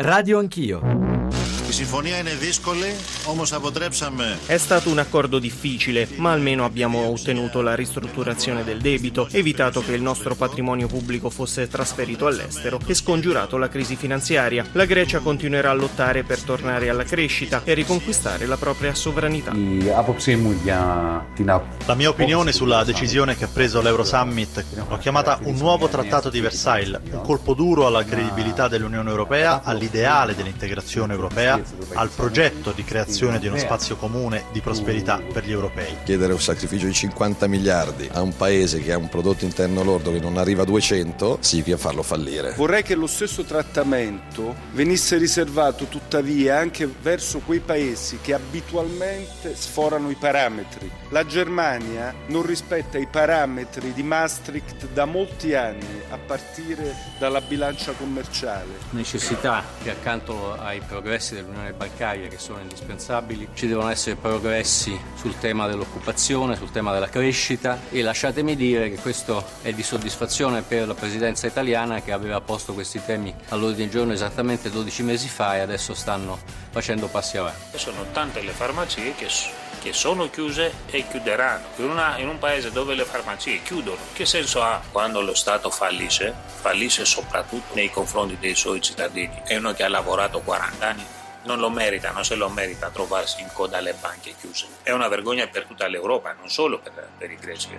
Radio Anch'io Η συμφωνία είναι δύσκολη, όμως αποτρέψαμε. È stato un accordo difficile, ma almeno abbiamo ottenuto la ristrutturazione del debito, evitato che il nostro patrimonio pubblico fosse trasferito all'estero e scongiurato la crisi finanziaria. La Grecia continuerà a lottare per tornare alla crescita e riconquistare la propria sovranità. La mia opinione sulla decisione che ha preso l'Euro Summit l'ho chiamata un nuovo trattato di Versailles, un colpo duro alla credibilità dell'Unione Europea, all'ideale dell'integrazione europea al progetto di creazione di uno spazio comune di prosperità per gli europei. Chiedere un sacrificio di 50 miliardi a un paese che ha un prodotto interno lordo che non arriva a 200 significa farlo fallire. Vorrei che lo stesso trattamento venisse riservato tuttavia anche verso quei paesi che abitualmente sforano i parametri. La Germania non rispetta i parametri di Maastricht da molti anni, a partire dalla bilancia commerciale. Necessità che accanto ai progressi del dell'unione bancaria che sono indispensabili, ci devono essere progressi sul tema dell'occupazione, sul tema della crescita e lasciatemi dire che questo è di soddisfazione per la presidenza italiana che aveva posto questi temi all'ordine del giorno esattamente 12 mesi fa e adesso stanno facendo passi avanti. Sono tante le farmacie che che sono chiuse e chiuderanno. In, una, in, un paese dove le farmacie chiudono, che senso ha quando lo Stato fallisce? Fallisce soprattutto nei confronti dei suoi cittadini. È uno che ha lavorato 40 anni non lo merita, non se lo merita trovarsi in coda alle banche chiuse. È una vergogna per tutta l'Europa, non solo per, per i greci.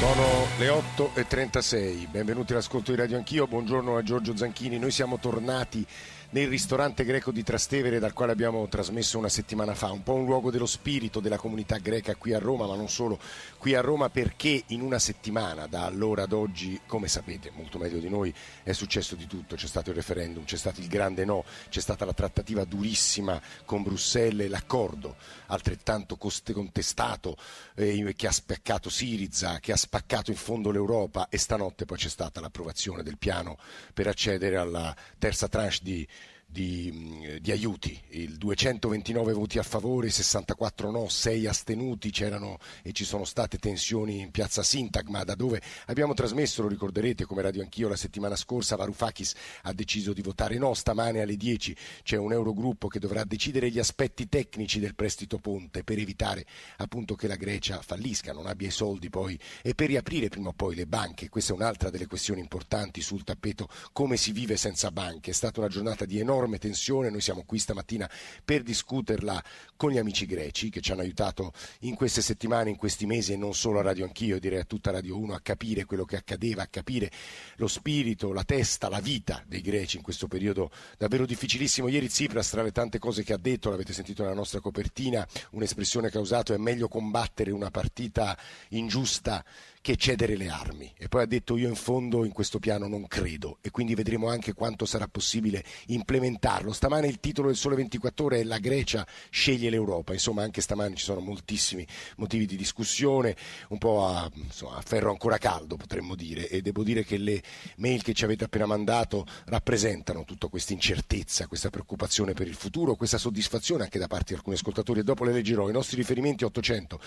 Sono le 8.36, benvenuti all'ascolto di Radio Anch'io, buongiorno a Giorgio Zanchini, noi siamo tornati nel ristorante greco di Trastevere dal quale abbiamo trasmesso una settimana fa, un po' un luogo dello spirito della comunità greca qui a Roma, ma non solo qui a Roma perché in una settimana da allora ad oggi, come sapete molto meglio di noi, è successo di tutto, c'è stato il referendum, c'è stato il grande no, c'è stata la trattativa durissima con Bruxelles, l'accordo altrettanto contestato eh, che ha spaccato Siriza, che ha spaccato in fondo l'Europa e stanotte poi c'è stata l'approvazione del piano per accedere alla terza tranche di di, di, aiuti, il 229 voti a favore, 64 no, 6 astenuti, c'erano e ci sono state tensioni in piazza Sintagma, da dove abbiamo trasmesso, lo ricorderete come radio anch'io la settimana scorsa, Varoufakis ha deciso di votare no, stamane alle 10 c'è un Eurogruppo che dovrà decidere gli aspetti tecnici del prestito ponte per evitare appunto che la Grecia fallisca, non abbia i soldi poi e per riaprire prima o poi le banche, questa è un'altra delle questioni importanti sul tappeto, come si vive senza banche, è stata una giornata di enorme enorme tensione. Noi siamo qui stamattina per discuterla con gli amici greci che ci hanno aiutato in queste settimane, in questi mesi e non solo a Radio Anch'io, direi a tutta Radio 1 a capire quello che accadeva, a capire lo spirito, la testa, la vita dei greci in questo periodo davvero difficilissimo. Ieri Tsipras, tra le tante cose che ha detto, l'avete sentito nella nostra copertina, un'espressione che ha usato è meglio combattere una partita ingiusta che cedere le armi. E poi ha detto io in fondo in questo piano non credo e quindi vedremo anche quanto sarà possibile implementarlo. Stamane il titolo del Sole 24 ore è La Grecia sceglie l'Europa. Insomma anche stamane ci sono moltissimi motivi di discussione, un po' a, insomma, a ferro ancora caldo potremmo dire e devo dire che le mail che ci avete appena mandato rappresentano tutta questa incertezza, questa preoccupazione per il futuro, questa soddisfazione anche da parte di alcuni ascoltatori e dopo le leggerò. I nostri riferimenti 800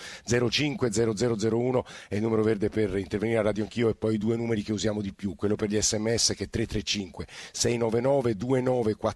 05 0001 è il numero verde per intervenire a Radio Anch'io e poi i due numeri che usiamo di più, quello per gli sms che è 335 699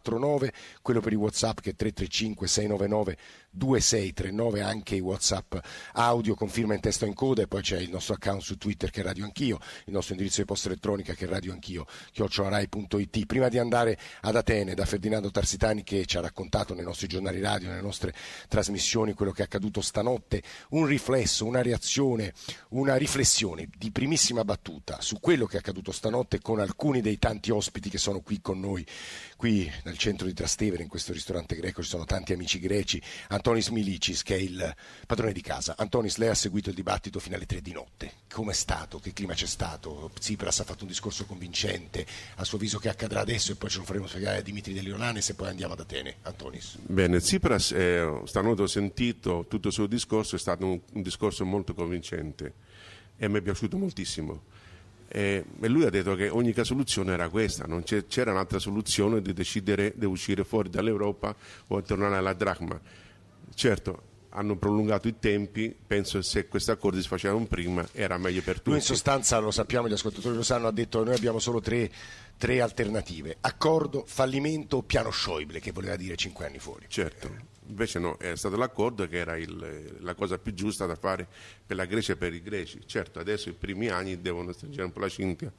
2949, quello per i whatsapp che è 335 699 2639, anche i whatsapp audio con firma in testo in coda e poi c'è il nostro account su Twitter che è Radio Anch'io, il nostro indirizzo di posta elettronica che è Radio Anch'io, chiocciolarai.it. Prima di andare ad Atene da Ferdinando Tarsitani che ci ha raccontato nei nostri giornali radio, nelle nostre trasmissioni quello che è accaduto stanotte, un riflesso, una reazione, una riflessione di primissima battuta su quello che è accaduto stanotte con alcuni dei tanti ospiti che sono qui con noi, qui nel centro di Trastevere, in questo ristorante greco, ci sono tanti amici greci. Antonis Milicis, che è il padrone di casa. Antonis, lei ha seguito il dibattito fino alle tre di notte. Com'è stato? Che clima c'è stato? Tsipras ha fatto un discorso convincente, a suo avviso che accadrà adesso e poi ce lo faremo spiegare a Dimitri Delionanes e poi andiamo ad Atene. Antonis. Bene, Tsipras, eh, stanotte ho sentito tutto il suo discorso, è stato un, un discorso molto convincente e mi è piaciuto moltissimo. E, lui ha detto che l'unica soluzione era questa, non c'era un'altra soluzione di decidere di uscire fuori dall'Europa o tornare alla dracma. Certo, hanno prolungato i tempi, penso che se questi accordi si facevano prima era meglio per tutti. Lui in sostanza, lo sappiamo, gli ascoltatori lo sanno, ha detto che noi abbiamo solo tre tre alternative, accordo, fallimento o piano Schäuble che voleva dire cinque anni fuori. Certo, invece no, è stato l'accordo che era il, la cosa più giusta da fare per la Grecia e per i greci. Certo, adesso i primi anni devono stringere un po' la cinghia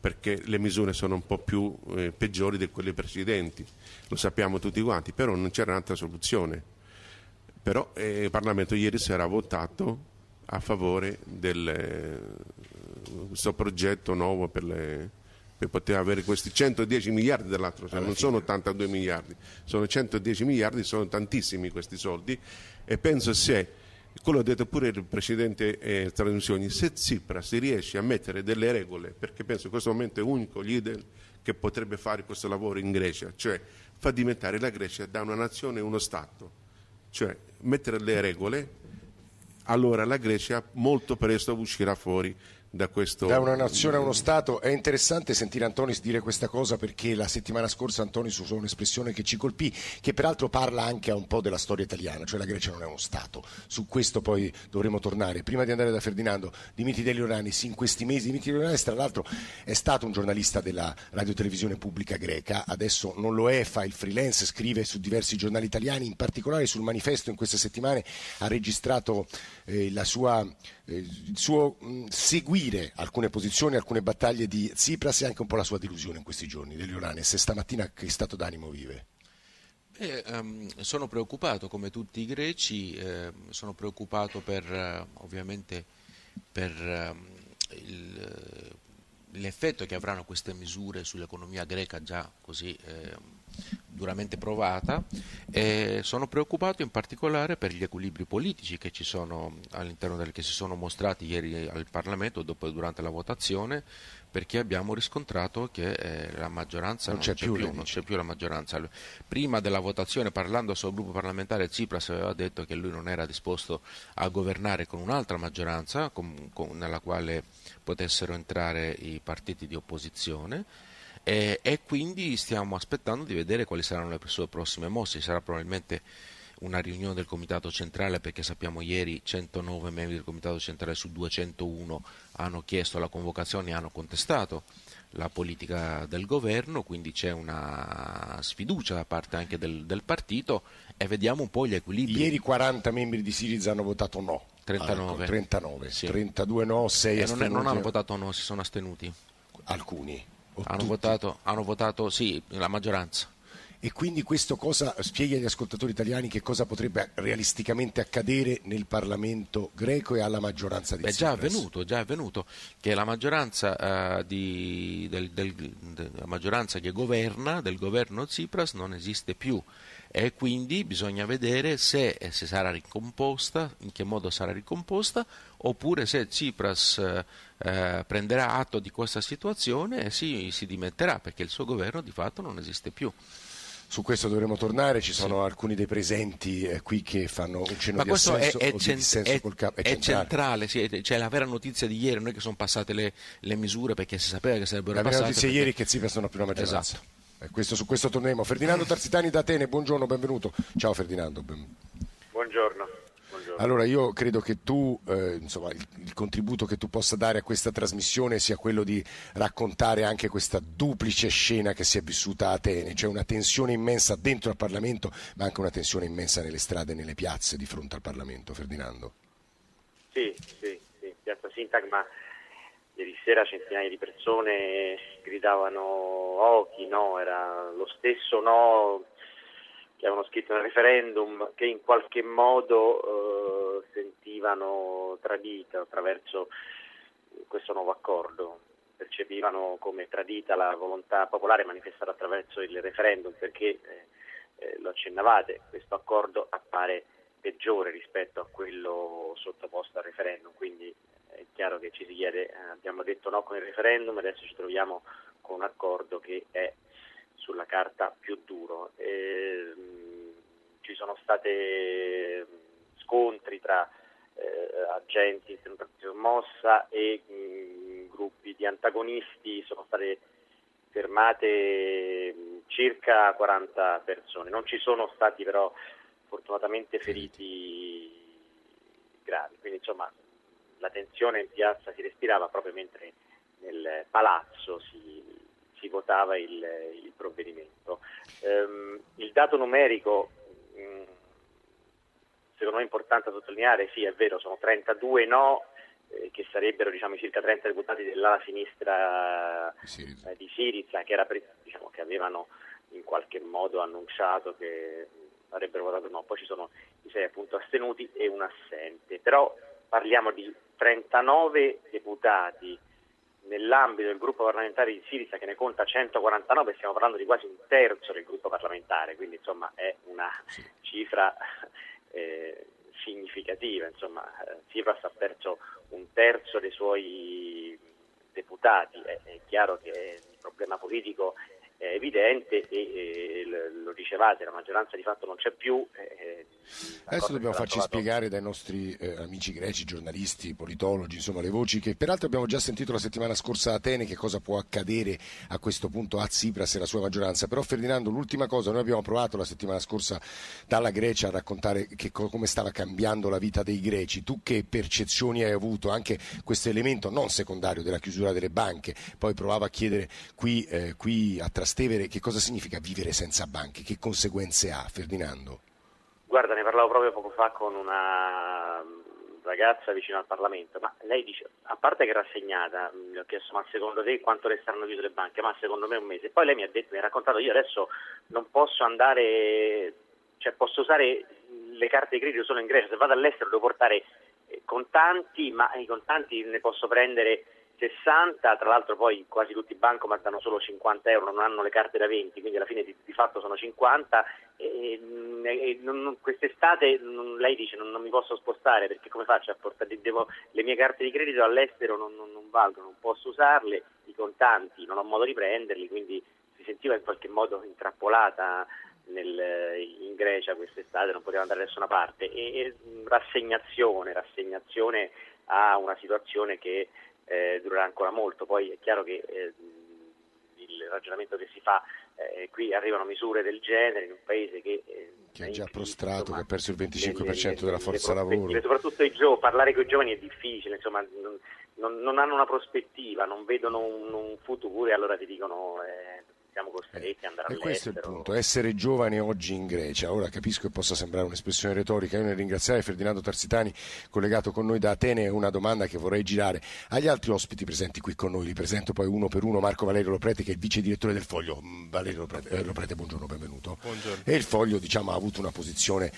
perché le misure sono un po' più eh, peggiori di quelle precedenti, lo sappiamo tutti quanti, però non c'era un'altra soluzione. Però eh, il Parlamento ieri sera ha votato a favore di questo progetto nuovo per, le, per, poter avere questi 110 miliardi dall'altro, cioè non sono 82 miliardi, sono 110 miliardi, sono tantissimi questi soldi. E penso se, quello ha detto pure il precedente eh, trasmissioni, se Tsipras riesce a mettere delle regole, perché penso che in questo momento è l'unico leader che potrebbe fare questo lavoro in Grecia, cioè fa diventare la Grecia da una nazione uno Stato, cioè mettere le regole allora la Grecia molto presto uscirà fuori da questo... Da una nazione a uno Stato. È interessante sentire Antonis dire questa cosa perché la settimana scorsa Antonis usò un'espressione che ci colpì, che peraltro parla anche un po' della storia italiana, cioè la Grecia non è uno Stato. Su questo poi dovremo tornare. Prima di andare da Ferdinando, Dimitri Delionanis, in questi mesi, Dimitri Delionanis tra l'altro è stato un giornalista della radiotelevisione pubblica greca, adesso non lo è, fa il freelance, scrive su diversi giornali italiani, in particolare sul manifesto in queste settimane ha registrato eh, sua, eh, il suo mh, seguire alcune posizioni, alcune battaglie di Tsipras e anche un po' la sua delusione in questi giorni. Delionanes, stamattina che stato d'animo vive? Beh, um, sono preoccupato come tutti i greci, eh, sono preoccupato per uh, ovviamente per uh, il, l'effetto che avranno queste misure sull'economia greca già così eh, duramente provata e sono preoccupato in particolare per gli equilibri politici che ci sono all'interno del che si sono mostrati ieri al Parlamento dopo durante la votazione perché abbiamo riscontrato che eh, la maggioranza non, non, c'è, c'è, più, non c'è, più, la maggioranza. Prima della votazione, parlando sul gruppo parlamentare, Tsipras aveva detto che lui non era disposto a governare con un'altra maggioranza con, con, nella quale potessero entrare i partiti di opposizione e, e, quindi stiamo aspettando di vedere quali saranno le sue prossime mosse. Ci sarà probabilmente una riunione del Comitato Centrale perché sappiamo ieri 109 membri del Comitato Centrale su 201 hanno chiesto la convocazione e hanno contestato la politica del governo, quindi c'è una sfiducia da parte anche del, del partito e vediamo un po' gli equilibri. Ieri 40 membri di Siriza hanno votato no. 39. Ah, 39. Sì. 32 no, 6 astenuti. Non, non hanno votato no, si sono astenuti. Alcuni. Hanno votato, hanno votato, sì, la maggioranza. E quindi questo cosa spiega agli ascoltatori italiani che cosa potrebbe realisticamente accadere nel Parlamento greco e alla maggioranza di Beh, già avvenuto, già avvenuto che la maggioranza, uh, di, del, del, de, la maggioranza che governa, del governo Tsipras, non esiste più. E quindi bisogna vedere se, se, sarà ricomposta, in che modo sarà ricomposta, oppure se Tsipras eh, eh, prenderà atto di questa situazione e si, si dimetterà, perché il suo governo di fatto non esiste più. Su questo dovremo tornare, ci sono sì. alcuni dei presenti eh, qui che fanno un cenno Ma di assenso è, è, cent- è, col capo. È, centrale, sì, c'è la vera notizia di ieri, non è che sono passate le, le misure perché si sapeva che sarebbero la passate. La notizia perché... ieri è che Tsipras non ha più la maggioranza. Esatto. Eh, questo, su questo torneremo. Ferdinando Tarzitani da Atene, buongiorno, benvenuto. Ciao Ferdinando. Buongiorno. Allora io credo che tu, eh, insomma, il, il, contributo che tu possa dare a questa trasmissione sia quello di raccontare anche questa duplice scena che si è vissuta a Atene, cioè una tensione immensa dentro al Parlamento, ma anche una tensione immensa nelle strade e nelle piazze di fronte al Parlamento. Ferdinando. Sì, sì, sì, piazza Sintagma ieri sera centinaia di persone gridavano Ochi, no, era lo stesso no che avevano scritto nel referendum che in qualche modo eh, sentivano tradita attraverso questo nuovo accordo, percepivano come tradita la volontà popolare manifestata attraverso il referendum perché eh, eh, lo accennavate, questo accordo appare peggiore rispetto a quello sottoposto al referendum, quindi è chiaro che ci si chiede, eh, abbiamo detto no con il referendum, adesso ci troviamo con un accordo che è sulla carta più duro. E, mm, ci sono stati scontri tra eh, agenti in sommossa e mh, mm, gruppi di antagonisti, sono state fermate mh, mm, circa 40 persone, non ci sono stati però fortunatamente feriti gravi, quindi insomma la tensione in piazza si respirava proprio mentre nel palazzo si, si votava il, il provvedimento. Um, il dato numerico um, secondo me è importante sottolineare, sì è vero, sono 32 no, eh, che sarebbero diciamo, i circa 30 deputati dell'ala sinistra. Eh, di Siriza, che, era, diciamo, che, avevano in qualche modo annunciato che avrebbero votato no, poi ci sono i sei appunto astenuti e un assente, però parliamo di 39 deputati nell'ambito del gruppo parlamentare di Siriza che ne conta 149, stiamo parlando di quasi un terzo del gruppo parlamentare, quindi insomma è una cifra eh, significativa, insomma eh, Tsipras ha perso un terzo dei suoi deputati, è, è chiaro che il problema politico è evidente e, e lo dicevate, la maggioranza di fatto non c'è più. Adesso dobbiamo farci spiegare dai nostri eh, amici greci, giornalisti, politologi, insomma le voci che peraltro abbiamo già sentito la settimana scorsa a Atene che cosa può accadere a questo punto a Tsipras e la sua maggioranza. Però Ferdinando, l'ultima cosa, noi abbiamo provato la settimana scorsa dalla Grecia a raccontare che, come stava cambiando la vita dei greci. Tu che percezioni hai avuto anche questo elemento non secondario della chiusura delle banche? Poi provavo a chiedere qui, eh, qui a Trastevere che cosa significa vivere senza banche, che conseguenze ha Ferdinando? Parlavo proprio poco fa con una ragazza vicino al Parlamento, ma lei dice, a parte che rassegnata, mi ho chiesto ma secondo te quanto resteranno chiuse le banche? Ma secondo me un mese. Poi lei mi ha detto, mi ha raccontato, io adesso non posso andare, cioè posso usare le carte di credito solo in Grecia, se vado all'estero devo portare contanti, ma i contanti ne posso prendere 60, tra l'altro poi quasi tutti i bancomat danno solo 50 euro, non hanno le carte da 20, quindi alla fine di, di fatto sono 50 e, e non, quest'estate non, lei dice non, non, mi posso spostare perché come faccio a portare, devo, le mie carte di credito all'estero non, non, valgono, non posso usarle, i contanti non ho modo di prenderli, quindi si sentiva in qualche modo intrappolata nel, in Grecia quest'estate, non poteva andare da nessuna parte. E, e rassegnazione, rassegnazione a una situazione che eh, durerà ancora molto. Poi è chiaro che eh, il ragionamento che si fa eh, qui arrivano misure del genere in un paese che, eh, che è già prostrato, insomma, che ha perso il 25% le, della forza lavoro. Soprattutto i giovani, parlare con i giovani è difficile, insomma, non, non, non hanno una prospettiva, non vedono un, un, futuro e allora ti dicono eh, siamo costretti ad andare all'estero. E questo è il punto, essere giovani oggi in Grecia. Ora capisco che possa sembrare un'espressione retorica, io nel ringraziare Ferdinando Tarsitani collegato con noi da Atene è una domanda che vorrei girare agli altri ospiti presenti qui con noi. Li presento poi uno per uno, Marco Valerio Loprete che è il vice direttore del Foglio. Mm, Valerio Loprete, eh, Loprete buongiorno, benvenuto. Buongiorno. E il Foglio diciamo, ha avuto una posizione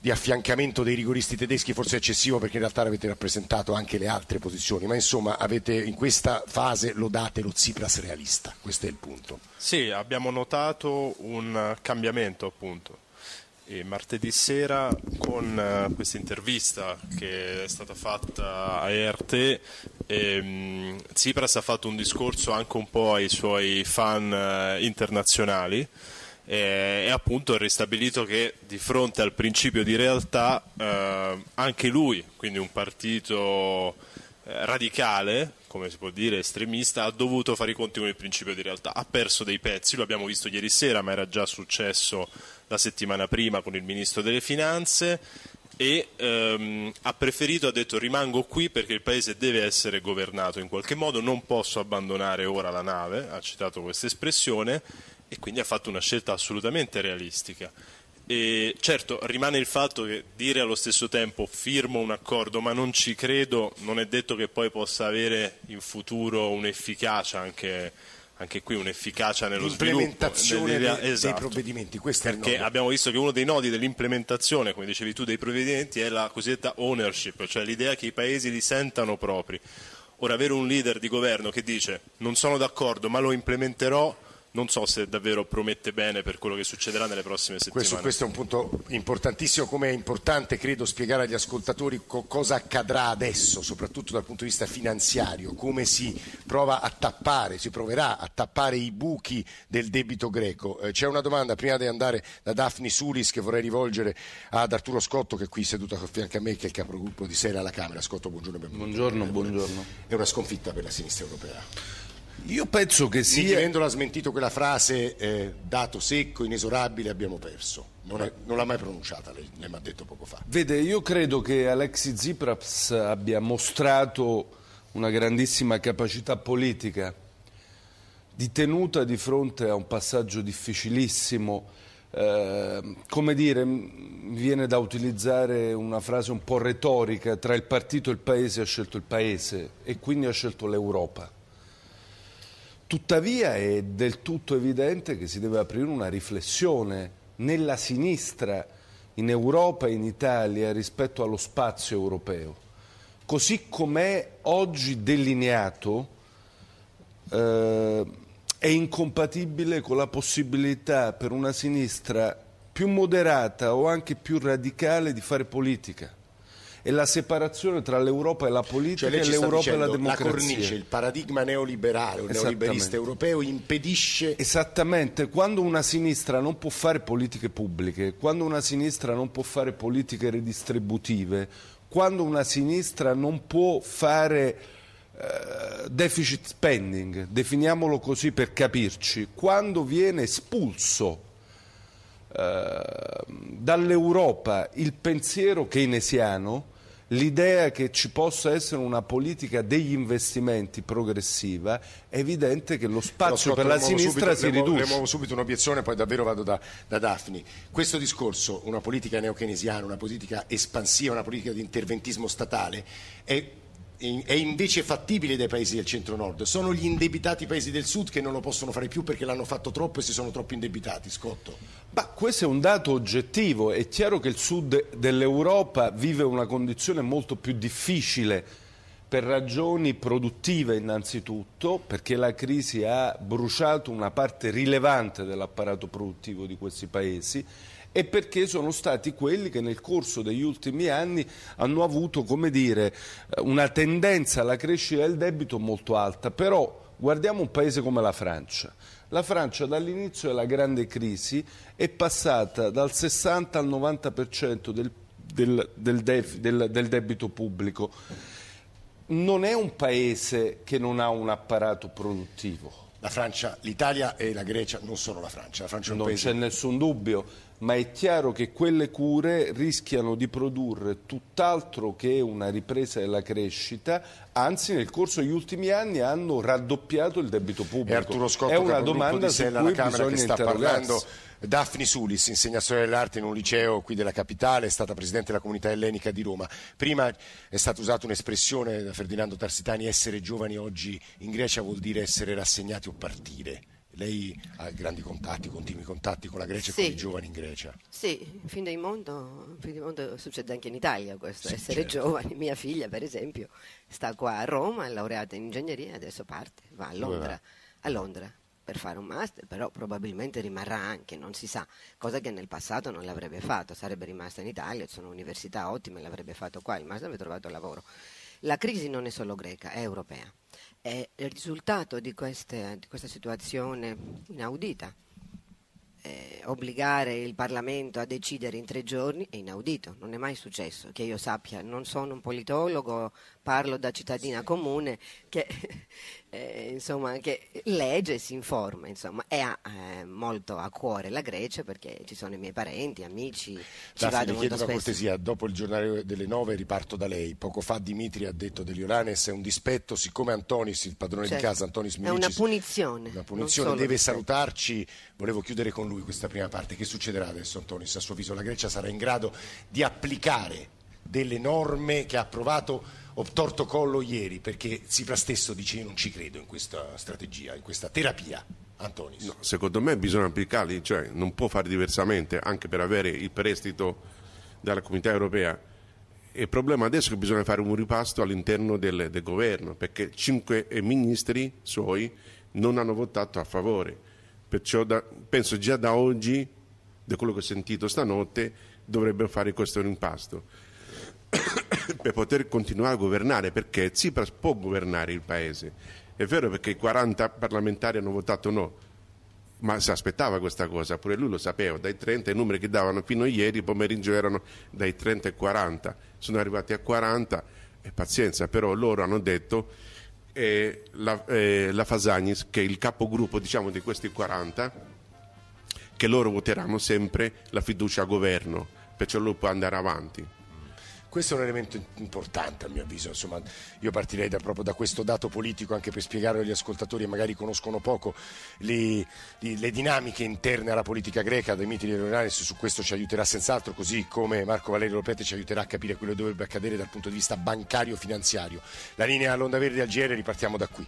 di affiancamento dei rigoristi tedeschi, forse eccessivo perché in realtà avete rappresentato anche le altre posizioni, ma insomma avete in questa fase lodate lo Tsipras realista, questo è il punto. Sì, abbiamo notato un cambiamento appunto. E martedì sera con uh, questa intervista che è stata fatta a ERT ehm, Tsipras ha fatto un discorso anche un po' ai suoi fan uh, internazionali e, e appunto ha ristabilito che di fronte al principio di realtà uh, anche lui, quindi un partito radicale, come si può dire, estremista, ha dovuto fare i conti con il principio di realtà. Ha perso dei pezzi, lo abbiamo visto ieri sera, ma era già successo la settimana prima con il Ministro delle Finanze e ehm, ha preferito, ha detto rimango qui perché il Paese deve essere governato in qualche modo, non posso abbandonare ora la nave, ha citato questa espressione e quindi ha fatto una scelta assolutamente realistica. E certo, rimane il fatto che dire allo stesso tempo firmo un accordo ma non ci credo, non è detto che poi possa avere in futuro un'efficacia anche, anche qui un'efficacia nello sviluppo dei, esatto. dei provvedimenti. Questo Perché abbiamo visto che uno dei nodi dell'implementazione, come dicevi tu, dei provvedimenti è la cosiddetta ownership, cioè l'idea che i paesi li sentano propri. Ora avere un leader di governo che dice non sono d'accordo ma lo implementerò non so se davvero promette bene per quello che succederà nelle prossime settimane. Questo, questo è un punto importantissimo, come è importante credo spiegare agli ascoltatori co- cosa accadrà adesso, soprattutto dal punto di vista finanziario, come si prova a tappare, si proverà a tappare i buchi del debito greco. Eh, c'è una domanda prima di andare da Daphne Sulis che vorrei rivolgere ad Arturo Scotto che è qui seduto a fianco a me, che è il capogruppo di Sera alla Camera. Scotto, buongiorno. Buongiorno, buongiorno. È una sconfitta per la sinistra europea. Io penso che sia... Nichi Vendola ha smentito quella frase, eh, dato secco, inesorabile, abbiamo perso. Non, è, non l'ha mai pronunciata, lei, lei mi ha detto poco fa. Vede, io credo che Alexi Tsipras abbia mostrato una grandissima capacità politica. di tenuta di fronte a un passaggio difficilissimo. Eh, come dire, mi viene da utilizzare una frase un po' retorica, tra il partito e il paese ha scelto il paese e quindi ha scelto l'Europa. Tuttavia è del tutto evidente che si deve aprire una riflessione nella sinistra in Europa e in Italia rispetto allo spazio europeo. Così com'è oggi delineato, eh, è incompatibile con la possibilità per una sinistra più moderata o anche più radicale di fare politica è la separazione tra l'Europa e la politica Cioè e l'Europa e la dicendo, la democrazia. cornice, il paradigma neoliberale, o Esattamente. neoliberista europeo impedisce Esattamente, quando una sinistra non può fare politiche pubbliche, quando una sinistra non può fare politiche redistributive, quando una sinistra non può fare eh, deficit spending, definiamolo così per capirci, quando viene espulso eh, dall'Europa il pensiero keynesiano, l'idea che ci possa essere una politica degli investimenti progressiva, è evidente che lo Però, spazio Scott, per la sinistra subito- si riduce. Le muovo subito un'obiezione, poi davvero vado da, da Daphne. Questo discorso, una politica neokeynesiana, una politica espansiva, una politica di interventismo statale, è, è invece fattibile dai paesi del centro-nord. Sono gli indebitati paesi del sud che non lo possono fare più perché l'hanno fatto troppo e si sono troppo indebitati. Scotto. Ma questo è un dato oggettivo, è chiaro che il sud dell'Europa vive una condizione molto più difficile per ragioni produttive innanzitutto, perché la crisi ha bruciato una parte rilevante dell'apparato produttivo di questi paesi e perché sono stati quelli che nel corso degli ultimi anni hanno avuto, come dire, eh, una tendenza alla crescita del debito molto alta. Però guardiamo un paese come la Francia. La Francia dall'inizio della grande crisi è passata dal 60 al 90% del, del, del def- del- debito pubblico. Non è un paese che non ha un apparato produttivo. La Francia, l'Italia e la Grecia non sono la Francia. La Francia è un Non c'è nessun dubbio, ma è chiaro che quelle cure rischiano di produrre tutt'altro che una ripresa della crescita, anzi nel corso degli ultimi anni hanno raddoppiato il debito pubblico. Scotto, è una domanda di su Sella cui alla Camera che bisogna sta parlando. Daphne Sulis, insegna storia dell'arte in un liceo qui della capitale, è stata presidente della comunità ellenica di Roma. Prima è stata usata un'espressione da Ferdinando Tarsitani, essere giovani oggi in Grecia vuol dire essere rassegnati o partire. Lei ha grandi contatti, continui contatti con la Grecia e Sì. con i giovani in Grecia. Sì, in fin dei mondo, in fin dei mondo succede anche in Italia questo, Sì, essere certo. giovani. Mia figlia, per esempio, sta qua a Roma, è laureata in ingegneria e adesso parte, va a Dove va? Londra, a Londra per fare un master, però probabilmente rimarrà anche, non si sa, cosa che nel passato non l'avrebbe fatto, sarebbe rimasta in Italia, sono università ottime, l'avrebbe fatto qua, il master avrebbe trovato lavoro. La crisi non è solo greca, è europea. È il risultato di, queste- di questa situazione inaudita. Eh, obbligare il Parlamento a decidere in tre giorni è inaudito, non è mai successo, che io sappia, non sono un politologo, parlo da cittadina comune che, eh, insomma, che legge e si informa insomma, e ha eh, molto a cuore la Grecia perché ci sono i miei parenti, amici, ci Daphne, vado molto spesso. cortesia, dopo il giornale delle nove riparto da lei. Poco fa Dimitri ha detto dell'Ioranes è un dispetto, siccome Antonis, il padrone Certo. di casa, Antonis È una Milicis, punizione. una punizione, deve salutarci. Volevo chiudere con lui questa prima parte. Che succederà adesso, Antonis? A suo avviso la Grecia sarà in grado di applicare delle norme che ha approvato obtorto collo ieri, perché Tsipras stesso dice io non ci credo in questa strategia, in questa terapia. Antonis. No, secondo me bisogna applicarli, cioè non può fare diversamente anche per avere il prestito dalla comunità europea. Il problema adesso è che bisogna fare un ripasto all'interno del, del governo, perché cinque ministri suoi non hanno votato a favore. Perciò da- penso già da oggi, da quello che ho sentito stanotte, dovrebbero fare questo rimpasto per poter continuare a governare, perché Tsipras può governare il paese. È vero perché i 40 parlamentari hanno votato no, ma si aspettava questa cosa, pure lui lo sapeva, dai 30 i numeri che davano fino a ieri pomeriggio erano dai 30 ai 40, sono arrivati a 40 e pazienza, però loro hanno detto eh, la, eh, la Fasagnis, che è il capogruppo diciamo, di questi 40, che loro voteranno sempre la fiducia al governo, perciò lui può andare avanti. Questo è un elemento importante a mio avviso, insomma, io partirei da, proprio da questo dato politico anche per spiegare agli ascoltatori che magari conoscono poco le, le, le dinamiche interne alla politica greca, Dimitri Leonaris su questo ci aiuterà senz'altro, così come Marco Valerio Lopete ci aiuterà a capire quello che dovrebbe accadere dal punto di vista bancario-finanziario. La linea all'onda verde al GR ripartiamo da qui.